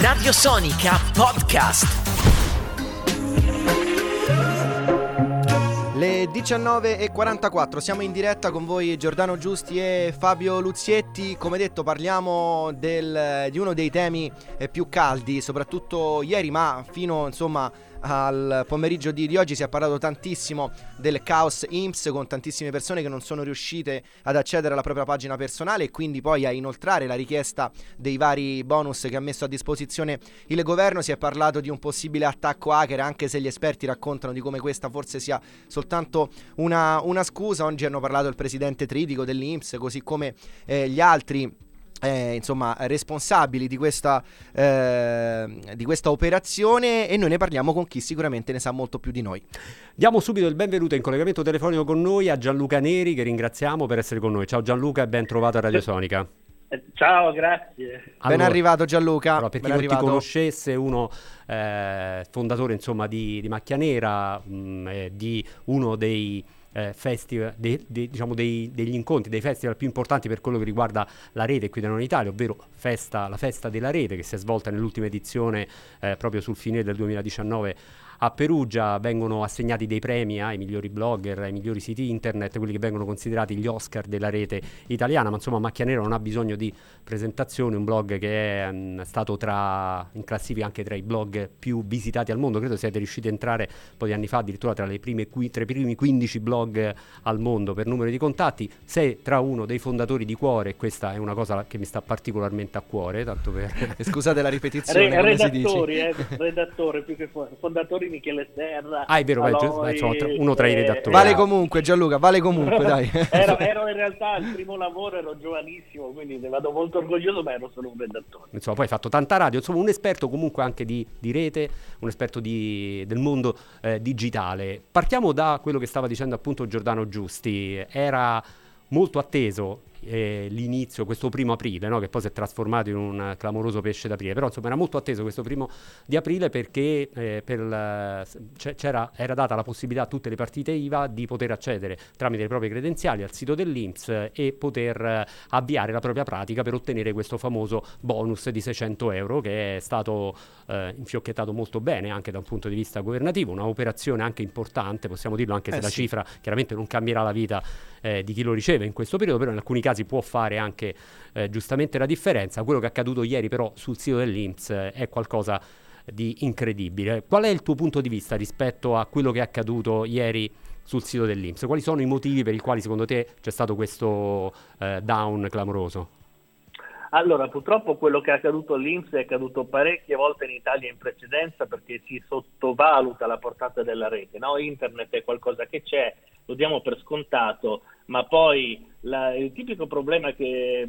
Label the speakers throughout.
Speaker 1: Radio Sonica Podcast.
Speaker 2: Le 19.44, siamo in diretta con voi Giordano Giusti e Fabio Luzietti. Come detto parliamo del, di uno dei temi eh, più caldi, soprattutto ieri, ma fino insomma al pomeriggio di, oggi si è parlato tantissimo del caos IMSS con tantissime persone che non sono riuscite ad accedere alla propria pagina personale e quindi poi a inoltrare la richiesta dei vari bonus che ha messo a disposizione il governo. Si è parlato di un possibile attacco hacker anche se gli esperti raccontano di come questa forse sia soltanto una, una scusa. Oggi hanno parlato il presidente Tritico dell'IMSS così come eh, gli altri eh, insomma, responsabili di questa, eh, di questa operazione e noi ne parliamo con chi sicuramente ne sa molto più di noi.
Speaker 3: Diamo subito il benvenuto in collegamento telefonico con noi a Gianluca Neri che ringraziamo per essere con noi. Ciao Gianluca e ben trovato a Radio Sonica.
Speaker 4: Eh, ciao, grazie.
Speaker 2: Allora, ben arrivato Gianluca.
Speaker 3: Allora, per chi non ti conoscesse, uno eh, fondatore insomma, di, di Macchia Nera, mh, mm, eh, di uno dei eh, festival, de, de, diciamo dei, degli incontri, dei festival più importanti per quello che riguarda la rete qui da noi in Italia, ovvero festa, la festa della rete che si è svolta nell'ultima edizione eh, proprio sul finire del 2019 a Perugia vengono assegnati dei premi ai migliori blogger, ai migliori siti internet, quelli che vengono considerati gli Oscar della rete italiana, ma insomma Macchia Nera non ha bisogno di presentazioni, un blog che è um, stato tra, in classifica anche tra i blog più visitati al mondo, credo siete riusciti a entrare un po' di anni fa addirittura tra, prime, tra i primi 15 blog al mondo per numero di contatti, sei tra uno dei fondatori di Cuore e questa è una cosa che mi sta particolarmente a cuore, tanto per...
Speaker 2: Scusate la ripetizione,
Speaker 4: Re, redattori, eh, redattore più che fondatori Michele Serra.
Speaker 3: Ah, è vero, vai, insomma, uno tra i redattori.
Speaker 2: Vale comunque, Gianluca, vale comunque, dai.
Speaker 4: ero, ero, in realtà il primo lavoro, ero giovanissimo, quindi ne vado molto orgoglioso, ma ero solo un redattore.
Speaker 3: Insomma, poi hai fatto tanta radio, insomma, un esperto comunque anche di, di rete, un esperto di, del mondo eh, digitale. Partiamo da quello che stava dicendo appunto Giordano Giusti. Era molto atteso eh, l'inizio, questo primo aprile, no? che poi si è trasformato in un clamoroso pesce d'aprile, però insomma era molto atteso questo primo di aprile perché eh, per la, c'era, era data la possibilità a tutte le partite IVA di poter accedere tramite le proprie credenziali al sito dell'Inps e poter eh, avviare la propria pratica per ottenere questo famoso bonus di 600 euro che è stato eh, infiocchettato molto bene anche da un punto di vista governativo, un'operazione anche importante, possiamo dirlo anche se eh la sì. cifra chiaramente non cambierà la vita eh, di chi lo riceve in questo periodo, però in alcuni casi può fare anche eh, giustamente la differenza. Quello che è accaduto ieri però sul sito dell'Inps eh, è qualcosa di incredibile. Qual è il tuo punto di vista rispetto a quello che è accaduto ieri sul sito dell'Inps? Quali sono i motivi per i quali secondo te c'è stato questo eh, down clamoroso?
Speaker 4: Allora, purtroppo quello che è accaduto all'Inps è accaduto parecchie volte in Italia in precedenza perché si sottovaluta la portata della rete. No? Internet è qualcosa che c'è, lo diamo per scontato, ma poi la, il tipico problema che,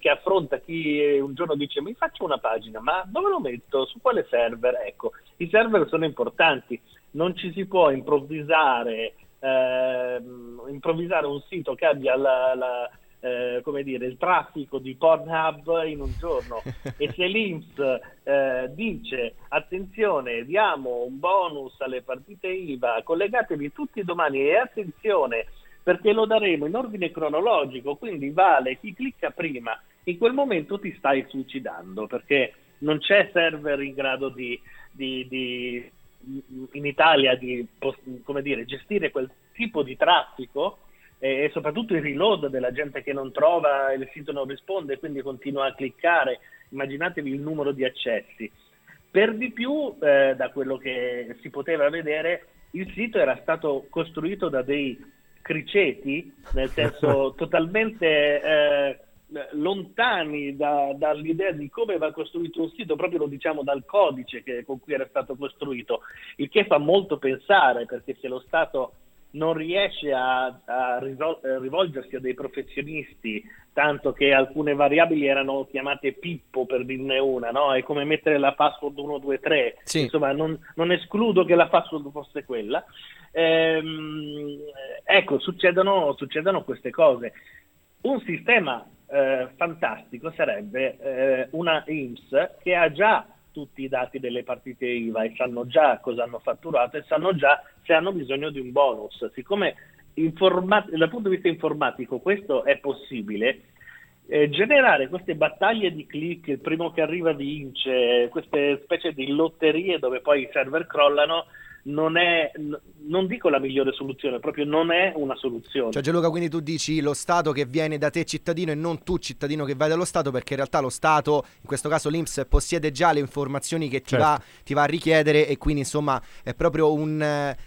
Speaker 4: che, affronta chi un giorno dice mi faccio una pagina, ma dove lo metto? Su quale server? Ecco, i server sono importanti, non ci si può improvvisare, eh, improvvisare un sito che abbia la, la eh, come dire, il traffico di Pornhub in un giorno. E se l'Inps eh, dice attenzione diamo un bonus alle partite IVA collegatevi tutti domani e attenzione perché lo daremo in ordine cronologico quindi vale chi clicca prima. In quel momento ti stai suicidando perché non c'è server in grado di, di, di in Italia di come dire, gestire quel tipo di traffico e soprattutto il reload della gente che non trova il sito non risponde e quindi continua a cliccare, immaginatevi il numero di accessi. Per di più, eh, da quello che si poteva vedere, il sito era stato costruito da dei criceti, nel senso totalmente eh, lontani da, dall'idea di come va costruito un sito, proprio lo diciamo dal codice che, con cui era stato costruito, il che fa molto pensare perché se lo Stato non riesce a, a risol- eh, rivolgersi a dei professionisti, tanto che alcune variabili erano chiamate Pippo per dirne una, no? È come mettere la password 123, sì. insomma non, non, escludo che la password fosse quella. Ehm, ecco, succedono, succedono, queste cose. Un sistema eh, fantastico sarebbe eh, una IMSS che ha già tutti i dati delle partite IVA e sanno già cosa hanno fatturato e sanno già se hanno bisogno di un bonus. Siccome informat- dal punto di vista informatico questo è possibile, eh, generare queste battaglie di click, il primo che arriva vince, queste specie di lotterie dove poi i server crollano, non è, non dico la migliore soluzione, proprio non è una soluzione.
Speaker 2: Cioè Gianluca, quindi tu dici lo Stato che viene da te cittadino e non tu cittadino che vai dallo Stato, perché in realtà lo Stato, in questo caso l'Inps, possiede già le informazioni che ti, certo. va, ti va, a richiedere e quindi insomma è proprio un,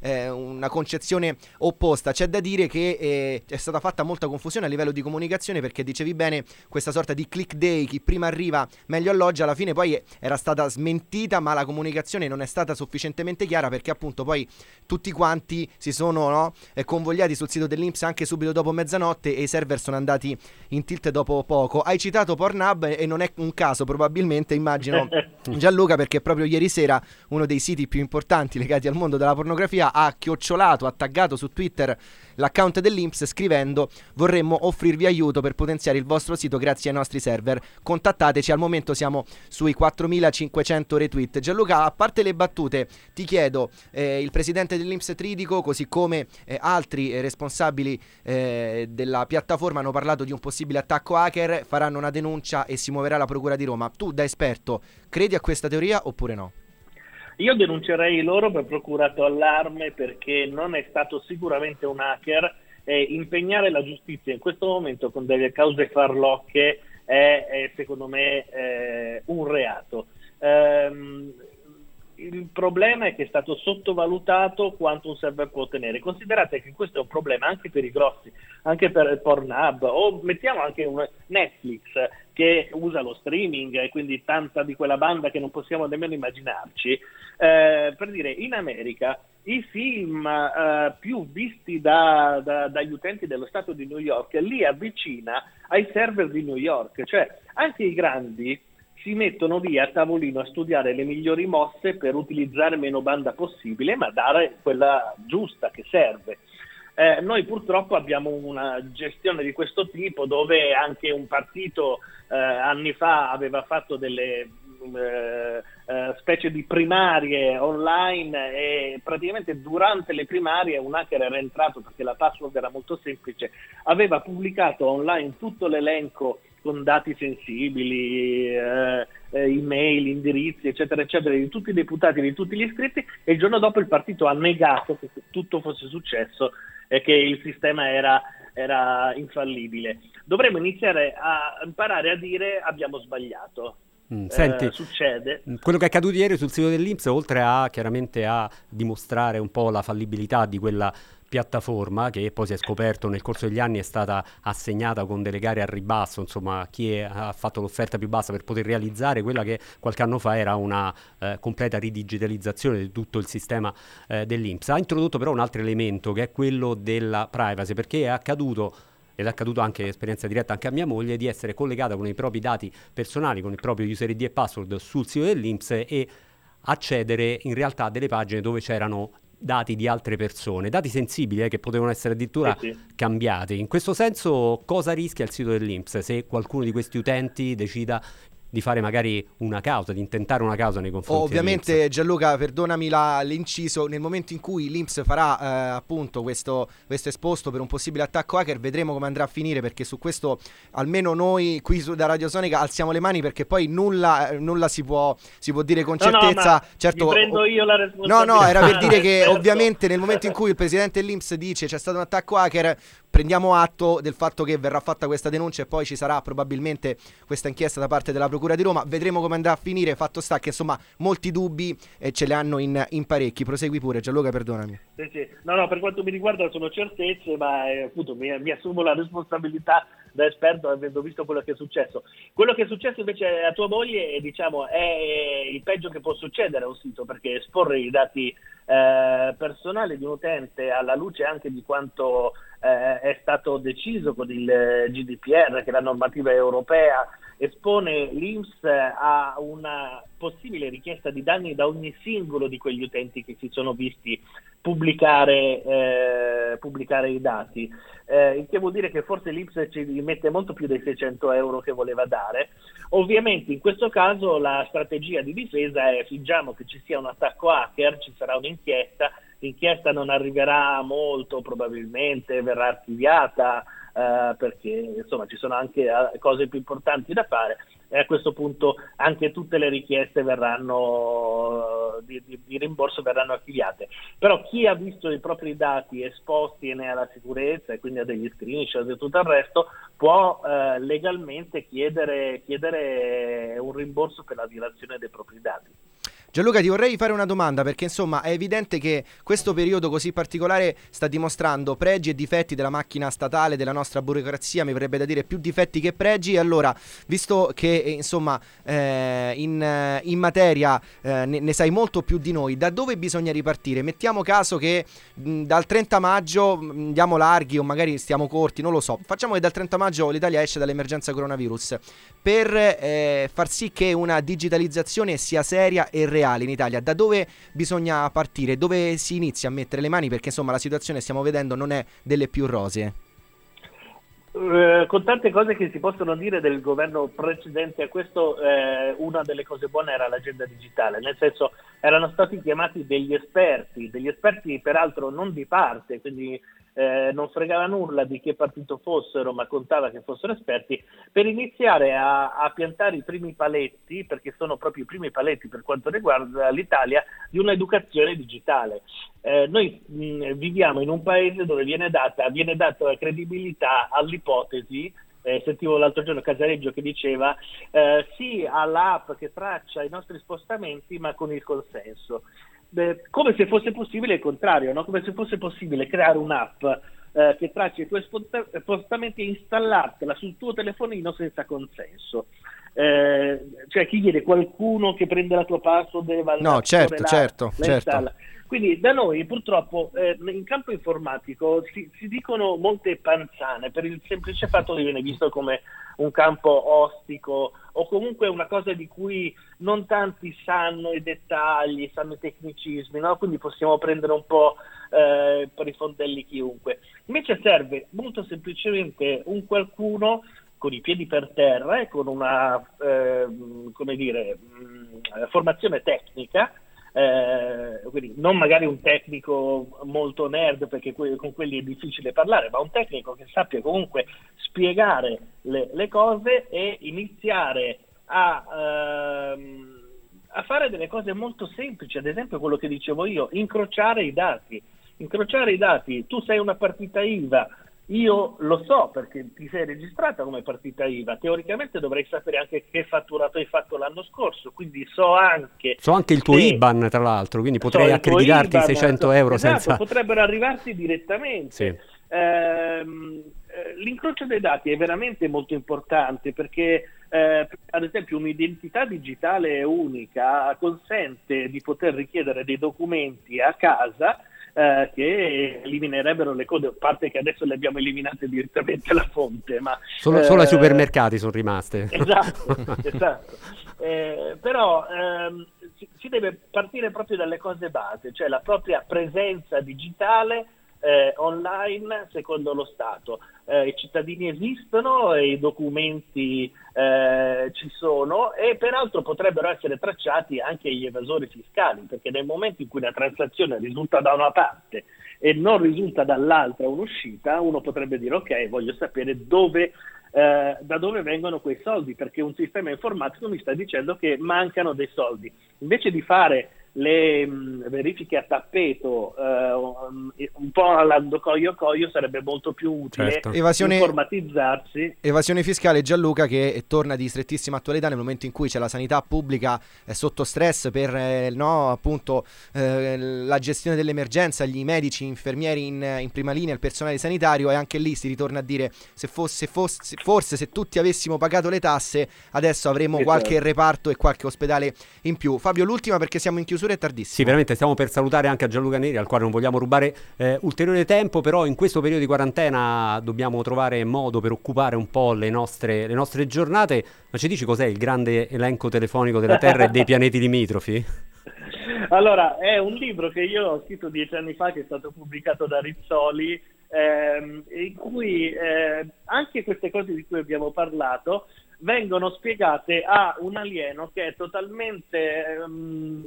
Speaker 2: eh, una concezione opposta. C'è da dire che eh, è stata fatta molta confusione a livello di comunicazione perché dicevi bene questa sorta di click day, chi prima arriva meglio alloggia, alla fine poi era stata smentita ma la comunicazione non è stata sufficientemente chiara perché appunto poi tutti quanti si sono no, convogliati sul sito dell'Inps anche subito dopo mezzanotte e i server sono andati in tilt dopo poco. Hai citato Pornhub e non è un caso probabilmente, immagino Gianluca, perché proprio ieri sera uno dei siti più importanti legati al mondo della pornografia ha chiocciolato, ha taggato su Twitter l'account dell'Inps scrivendo vorremmo offrirvi aiuto per potenziare il vostro sito grazie ai nostri server. Contattateci, al momento siamo sui 4500 retweet. Gianluca, a parte le battute, ti chiedo, eh, il presidente dell'Inps Tridico, così come eh, altri eh, responsabili eh, della piattaforma hanno parlato di un possibile attacco hacker, faranno una denuncia e si muoverà la Procura di Roma. Tu da esperto credi a questa teoria oppure no?
Speaker 4: Io denuncerei loro per procurato allarme perché non è stato sicuramente un hacker e impegnare la giustizia in questo momento con delle cause farlocche è, è secondo me eh, un reato. Um, il problema è che è stato sottovalutato quanto un server può ottenere. Considerate che questo è un problema anche per i grossi, anche per Pornhub o mettiamo anche un Netflix che usa lo streaming e quindi tanta di quella banda che non possiamo nemmeno immaginarci. Eh, per dire, in America i film eh, più visti da, da, dagli utenti dello Stato di New York li avvicina ai server di New York, cioè anche i grandi si mettono lì a tavolino a studiare le migliori mosse per utilizzare meno banda possibile, ma dare quella giusta che serve. Eh, noi purtroppo abbiamo una gestione di questo tipo dove anche un partito eh, anni fa aveva fatto delle eh, eh specie di primarie online e praticamente durante le primarie un hacker era entrato perché la password era molto semplice, aveva pubblicato online tutto l'elenco con dati sensibili, eh, eh, email, indirizzi, eccetera, eccetera, di tutti i deputati, di tutti gli iscritti, e il giorno dopo il partito ha negato che tutto fosse successo e che il sistema era, era infallibile. Dovremmo iniziare a imparare a dire abbiamo sbagliato.
Speaker 3: Mm, senti, eh,
Speaker 4: succede.
Speaker 3: Quello che è accaduto ieri sul sito dell'Inps, oltre a chiaramente a dimostrare un po' la fallibilità di quella piattaforma che poi si è scoperto nel corso degli anni è stata assegnata con delle gare a ribasso, insomma chi è, ha fatto l'offerta più bassa per poter realizzare quella che qualche anno fa era una eh, completa ridigitalizzazione di tutto il sistema eh, dell'Inps. Ha introdotto però un altro elemento che è quello della privacy perché è accaduto ed è accaduto anche esperienza diretta anche a mia moglie di essere collegata con i propri dati personali, con il proprio user ID e password sul sito dell'Inps e accedere in realtà a delle pagine dove c'erano dati di altre persone, dati sensibili eh, che potevano essere addirittura sì, sì. cambiati. In questo senso cosa rischia il sito dell'Inps se qualcuno di questi utenti decida di fare magari una causa, di intentare una causa nei confronti
Speaker 2: Ovviamente
Speaker 3: dell'Inps.
Speaker 2: Gianluca, perdonami la, l'inciso, nel momento in cui l'Inps farà eh, appunto questo, questo, esposto per un possibile attacco hacker, vedremo come andrà a finire perché su questo almeno noi qui su, da Radio Sonica alziamo le mani perché poi nulla, nulla si, può, si, può, dire con certezza.
Speaker 4: No, no, certo, prendo io la responsabilità.
Speaker 2: No, no, era per dire che ovviamente nel momento in cui il presidente dell'Inps dice c'è stato un attacco hacker, prendiamo atto del fatto che verrà fatta questa denuncia e poi ci sarà probabilmente questa inchiesta da parte della Procura di Roma. Vedremo come andrà a finire. Fatto sta che insomma molti dubbi eh, ce li hanno in, in, parecchi. Prosegui pure, Gianluca, perdonami.
Speaker 4: Sì, sì. No, no, per quanto mi riguarda sono certezze, ma eh, appunto mi, mi assumo la responsabilità da esperto avendo visto quello che è successo. Quello che è successo invece a tua moglie diciamo, è il peggio che può succedere a un sito perché esporre i dati eh, personali di un utente alla luce anche di quanto eh, è stato deciso con il GDPR, che è la normativa europea, espone l'INPS a una possibile richiesta di danni da ogni singolo di quegli utenti che si sono visti pubblicare, eh, pubblicare i dati. Eh, il che vuol dire che forse l'Ips ci mette molto più dei 600 euro che voleva dare. Ovviamente in questo caso la strategia di difesa è fingiamo che ci sia un attacco hacker, ci sarà un'inchiesta, l'inchiesta non arriverà molto probabilmente, verrà archiviata, eh, perché insomma ci sono anche eh, cose più importanti da fare e a questo punto anche tutte le richieste verranno, di, di, di, rimborso verranno archiviate. Però chi ha visto i propri dati esposti e ne ha la sicurezza e quindi ha degli screenshot e tutto il resto può eh, legalmente chiedere, chiedere un rimborso per la violazione dei propri dati.
Speaker 2: Gianluca, ti vorrei fare una domanda perché insomma è evidente che questo periodo così particolare sta dimostrando pregi e difetti della macchina statale, della nostra burocrazia, mi verrebbe da dire più difetti che pregi. Allora, visto che eh, insomma eh, in, eh, in, materia eh, ne, ne, sai molto più di noi, da dove bisogna ripartire? Mettiamo caso che mh, dal 30 maggio andiamo larghi o magari stiamo corti, non lo so. Facciamo che dal 30 maggio l'Italia esce dall'emergenza coronavirus per eh, far sì che una digitalizzazione sia seria e reale reale in Italia, da dove bisogna partire? Dove si inizia a mettere le mani? Perché insomma la situazione stiamo vedendo non è delle più rosee.
Speaker 4: Uh, con tante cose che si possono dire del governo precedente a questo, eh, una delle cose buone era l'agenda digitale, nel senso erano stati chiamati degli esperti, degli esperti peraltro non di parte, quindi eh, non fregava nulla di che partito fossero, ma contava che fossero esperti, per iniziare a, a, piantare i primi paletti, perché sono proprio i primi paletti per quanto riguarda l'Italia, di un'educazione digitale. Eh, noi mh, viviamo in un paese dove viene data, viene data credibilità all'ipotesi eh, sentivo l'altro giorno Casareggio che diceva eh, sì all'app che traccia i nostri spostamenti ma con il consenso eh, come se fosse possibile il contrario, no? come se fosse possibile creare un'app eh, che traccia i tuoi spostamenti e installartela sul tuo telefonino senza consenso. Eh, cioè chi chiede qualcuno che prende la tua password deve
Speaker 2: no certo certo, certo.
Speaker 4: Quindi da noi purtroppo eh, in campo informatico si, si, dicono molte panzane per il semplice fatto che viene visto come un campo ostico o comunque una cosa di cui non tanti sanno i dettagli, sanno i tecnicismi, no? quindi possiamo prendere un po' eh, per i fondelli chiunque. Invece serve molto semplicemente un qualcuno con i piedi per terra e con una eh, dire, mm, formazione tecnica eh, quindi non magari un tecnico molto nerd perché que- con quelli è difficile parlare, ma un tecnico che sappia comunque spiegare le, le cose e iniziare a, ehm, a fare delle cose molto semplici, ad esempio quello che dicevo io, incrociare i dati. Incrociare i dati, tu sei una partita IVA, io lo so perché ti sei registrata come partita IVA, teoricamente dovrei sapere anche che fatturato hai fatto l'anno scorso, quindi so anche...
Speaker 3: So anche il tuo IBAN tra l'altro, quindi potrei so accreditarti IBAN, 600 euro
Speaker 4: esatto,
Speaker 3: senza...
Speaker 4: potrebbero arrivarti direttamente.
Speaker 3: Sì.
Speaker 4: Ehm, eh, l'incrocio dei dati è veramente molto importante perché eh, ad esempio un'identità digitale unica consente di poter richiedere dei documenti a casa eh, che eliminerebbero le code, a parte che adesso le abbiamo eliminate direttamente alla fonte. Ma,
Speaker 3: solo, eh, solo ai supermercati sono rimaste.
Speaker 4: Esatto, esatto. Eh, però ehm, si, si, deve partire proprio dalle cose base, cioè la propria presenza digitale eh, online secondo lo Stato. Eh, I cittadini esistono, i documenti eh, ci sono e peraltro potrebbero essere tracciati anche gli evasori fiscali, perché nel momento in cui la transazione risulta da una parte e non risulta dall'altra un'uscita, uno potrebbe dire ok, voglio sapere dove eh, da dove vengono quei soldi, perché un sistema informatico mi sta dicendo che mancano dei soldi. Invece di fare le mh, verifiche a tappeto eh, un po' all'ando coglio coglio sarebbe molto più utile certo. evasione, informatizzarsi
Speaker 2: evasione fiscale Gianluca che torna di strettissima attualità nel momento in cui c'è la sanità pubblica eh, sotto stress per eh, no, appunto eh, la gestione dell'emergenza gli medici, gli infermieri in, in, prima linea il personale sanitario e anche lì si ritorna a dire se fosse, fosse forse se tutti avessimo pagato le tasse adesso avremmo esatto. qualche reparto e qualche ospedale in più Fabio l'ultima perché siamo in chiusura chiusura è tardissimo.
Speaker 3: Sì, veramente stiamo per salutare anche a Gianluca Neri, al quale non vogliamo rubare eh, ulteriore tempo, però in questo periodo di quarantena dobbiamo trovare modo per occupare un po' le nostre, le nostre giornate. Ma ci dici cos'è il grande elenco telefonico della Terra e dei pianeti limitrofi?
Speaker 4: Allora, è un libro che io ho scritto dieci anni fa, che è stato pubblicato da Rizzoli, ehm, in cui eh, anche queste cose di cui abbiamo parlato vengono spiegate a un alieno che è totalmente um,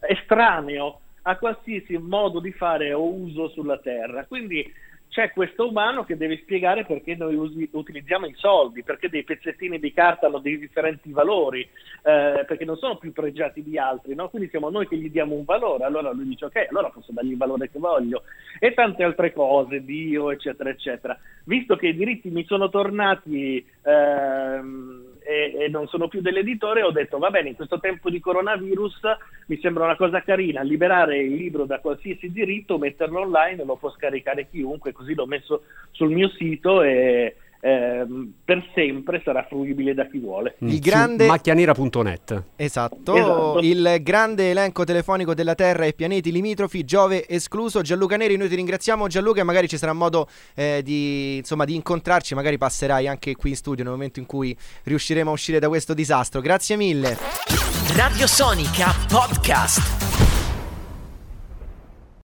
Speaker 4: estraneo a qualsiasi modo di fare o uso sulla Terra. Quindi c'è questo umano che deve spiegare perché noi usi, utilizziamo i soldi, perché dei pezzettini di carta hanno dei differenti valori, eh, perché non sono più pregiati di altri, no? quindi siamo noi che gli diamo un valore, allora lui dice ok, allora posso dargli il valore che voglio e tante altre cose, Dio, eccetera, eccetera. Visto che i diritti mi sono tornati... Ehm, e, e, non sono più dell'editore, ho detto va bene, in questo tempo di coronavirus mi sembra una cosa carina liberare il libro da qualsiasi diritto, metterlo online, lo può scaricare chiunque, così l'ho messo sul mio sito e, eh, per sempre sarà fruibile da chi vuole.
Speaker 3: Il grande... macchianera.net.
Speaker 2: Esatto. esatto, il grande elenco telefonico della Terra e pianeti limitrofi, Giove escluso. Gianluca Neri, noi ti ringraziamo Gianluca e magari ci sarà modo eh, di, insomma, di incontrarci, magari passerai anche qui in studio nel momento in cui riusciremo a uscire da questo disastro. Grazie mille.
Speaker 1: Radio Sonica Podcast.